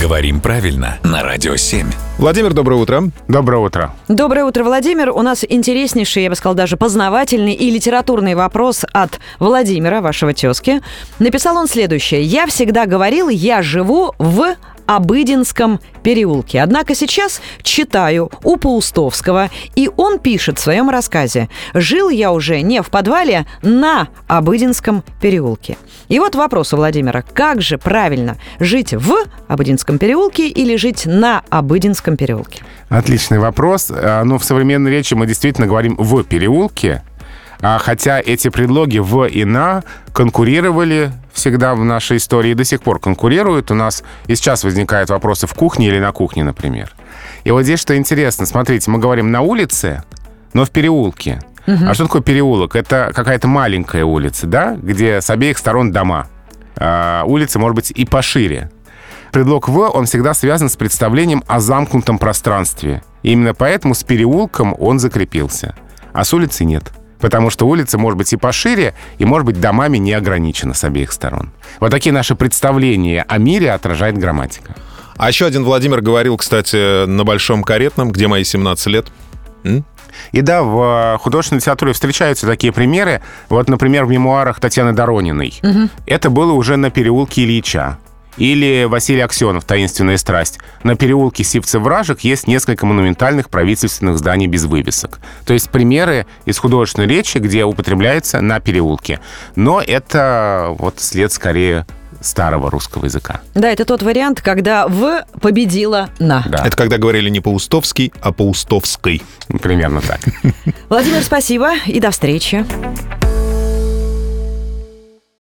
Говорим правильно на Радио 7. Владимир, доброе утро. Доброе утро. Доброе утро, Владимир. У нас интереснейший, я бы сказал, даже познавательный и литературный вопрос от Владимира, вашего тезки. Написал он следующее. «Я всегда говорил, я живу в Обыденском переулке. Однако сейчас читаю у Паустовского, и он пишет в своем рассказе «Жил я уже не в подвале, на Обыденском переулке». И вот вопрос у Владимира. Как же правильно жить в Обыденском переулке или жить на Обыденском переулке? Отличный вопрос. А, Ну, в современной речи мы действительно говорим «в переулке», хотя эти предлоги «в» и «на» конкурировали всегда в нашей истории и до сих пор конкурируют. У нас и сейчас возникают вопросы в кухне или на кухне, например. И вот здесь что интересно. Смотрите, мы говорим «на улице», но в переулке. А что такое переулок? Это какая-то маленькая улица, да, где с обеих сторон дома. А, улица может быть и пошире. Предлог «в» он всегда связан с представлением о замкнутом пространстве. И именно поэтому с переулком он закрепился. А с улицей нет. Потому что улица может быть и пошире, и может быть домами не ограничена с обеих сторон. Вот такие наши представления о мире отражает грамматика. А еще один Владимир говорил, кстати, на Большом Каретном, где мои 17 лет. М? И да, в э, художественной литературе встречаются такие примеры. Вот, например, в мемуарах Татьяны Дорониной. Это было уже на переулке Ильича. Или Василий Аксенов «Таинственная страсть». На переулке Сивцев-Вражек есть несколько монументальных правительственных зданий без вывесок. То есть примеры из художественной речи, где употребляется на переулке. Но это вот след скорее старого русского языка. Да, это тот вариант, когда «в» победила «на». Да, Это когда говорили не Паустовский, а Паустовской. примерно так. Владимир, спасибо и до встречи.